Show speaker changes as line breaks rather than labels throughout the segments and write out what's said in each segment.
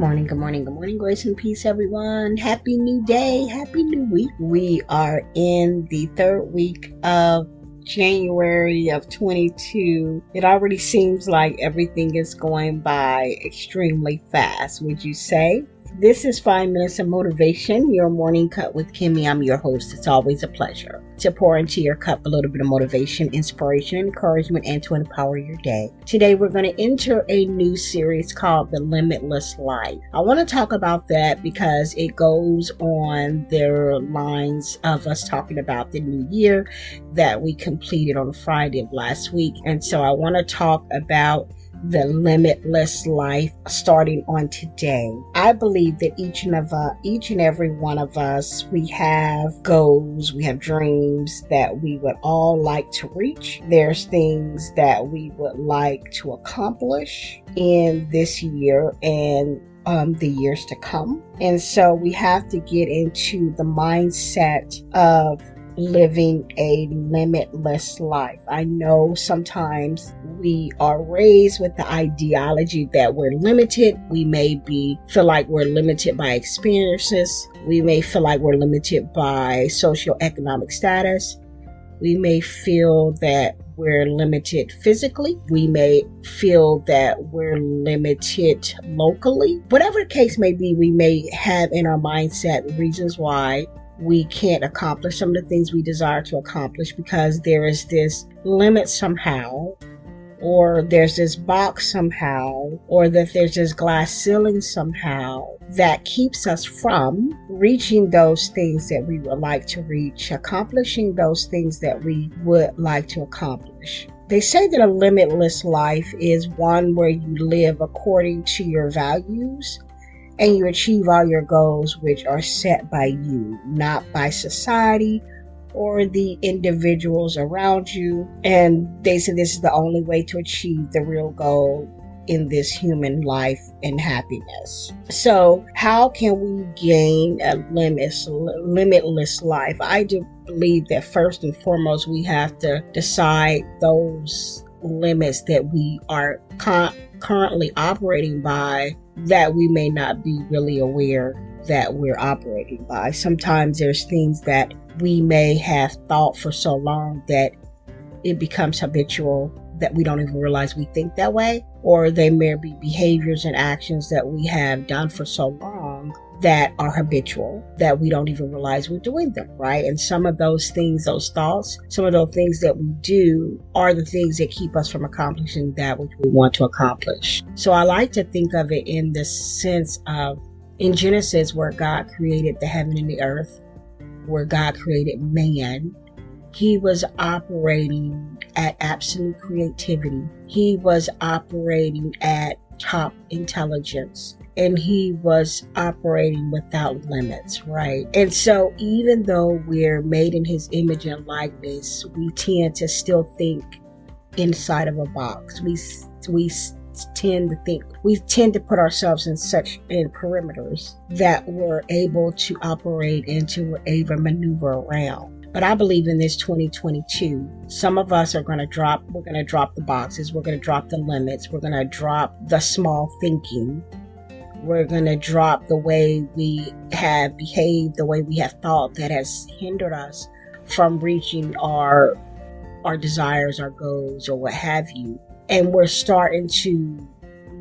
Morning, good morning, good morning, grace and peace, everyone. Happy new day, happy new week. We are in the third week of January of 22. It already seems like everything is going by extremely fast, would you say? This is Five Minutes of Motivation, your morning cup with Kimmy. I'm your host. It's always a pleasure to pour into your cup a little bit of motivation, inspiration, encouragement, and to empower your day. Today, we're going to enter a new series called The Limitless Life. I want to talk about that because it goes on their lines of us talking about the new year that we completed on Friday of last week. And so I want to talk about the limitless life starting on today. I believe that each and of uh, each and every one of us, we have goals, we have dreams that we would all like to reach. There's things that we would like to accomplish in this year and um, the years to come. And so we have to get into the mindset of living a limitless life. I know sometimes we are raised with the ideology that we're limited. We may be feel like we're limited by experiences. We may feel like we're limited by socioeconomic status. We may feel that we're limited physically. We may feel that we're limited locally. Whatever the case may be, we may have in our mindset reasons why we can't accomplish some of the things we desire to accomplish because there is this limit somehow or there's this box somehow, or that there's this glass ceiling somehow that keeps us from reaching those things that we would like to reach, accomplishing those things that we would like to accomplish. They say that a limitless life is one where you live according to your values and you achieve all your goals, which are set by you, not by society or the individuals around you. And they say this is the only way to achieve the real goal in this human life and happiness. So, how can we gain a limitless, limitless life? I do believe that first and foremost, we have to decide those limits that we are con- currently operating by that we may not be really aware that we're operating by. Sometimes there's things that we may have thought for so long that it becomes habitual that we don't even realize we think that way, or they may be behaviors and actions that we have done for so long that are habitual that we don't even realize we're doing them, right? And some of those things, those thoughts, some of those things that we do are the things that keep us from accomplishing that which we want to accomplish. So I like to think of it in the sense of in Genesis, where God created the heaven and the earth, where God created man, he was operating at absolute creativity. He was operating at top intelligence and he was operating without limits, right? And so, even though we're made in his image and likeness, we tend to still think inside of a box. We we tend to think we tend to put ourselves in such in perimeters that we're able to operate and to maneuver around. But I believe in this 2022, some of us are going to drop, we're going to drop the boxes, we're going to drop the limits, we're going to drop the small thinking, we're going to drop the way we have behaved, the way we have thought that has hindered us from reaching our our desires, our goals, or what have you. And we're starting to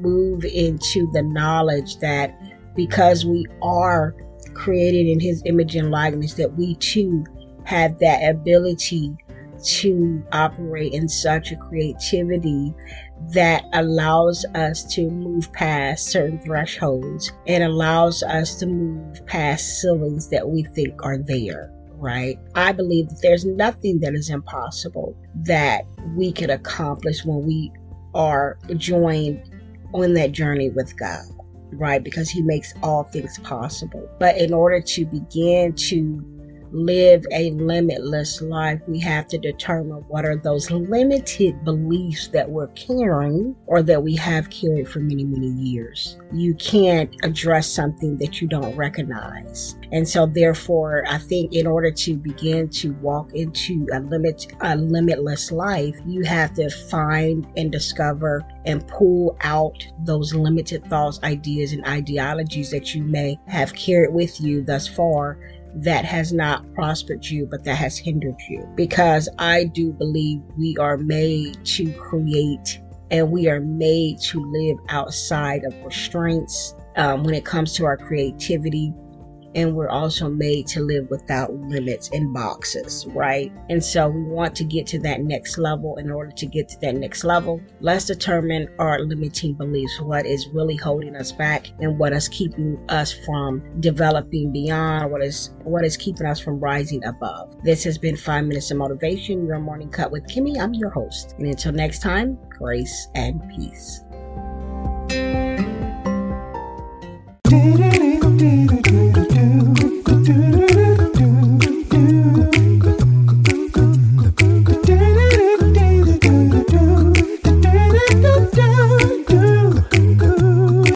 move into the knowledge that because we are created in his image and likeness, that we too have that ability to operate in such a creativity that allows us to move past certain thresholds and allows us to move past ceilings that we think are there right? I believe that there's nothing that is impossible that we can accomplish when we are joined on that journey with God, right? Because He makes all things possible. But in order to begin to live a limitless life, we have to determine what are those limited beliefs that we're carrying or that we have carried for many, many years. You can't address something that you don't recognize. And so therefore, I think in order to begin to walk into a limit, a limitless life, you have to find and discover and pull out those limited thoughts, ideas, and ideologies that you may have carried with you thus far that has not prospered you, but that has hindered you. Because I do believe we are made to create and we are made to live outside of restraints um, when it comes to our creativity and we're also made to live without limits and boxes, right? And so we want to get to that next level. In order to get to that next level, let's determine our limiting beliefs, what is really holding us back and what is keeping us from developing beyond, what is what is keeping us from rising above. This has been 5 minutes of motivation, your morning cup with Kimmy. I'm your host. And until next time, grace and peace.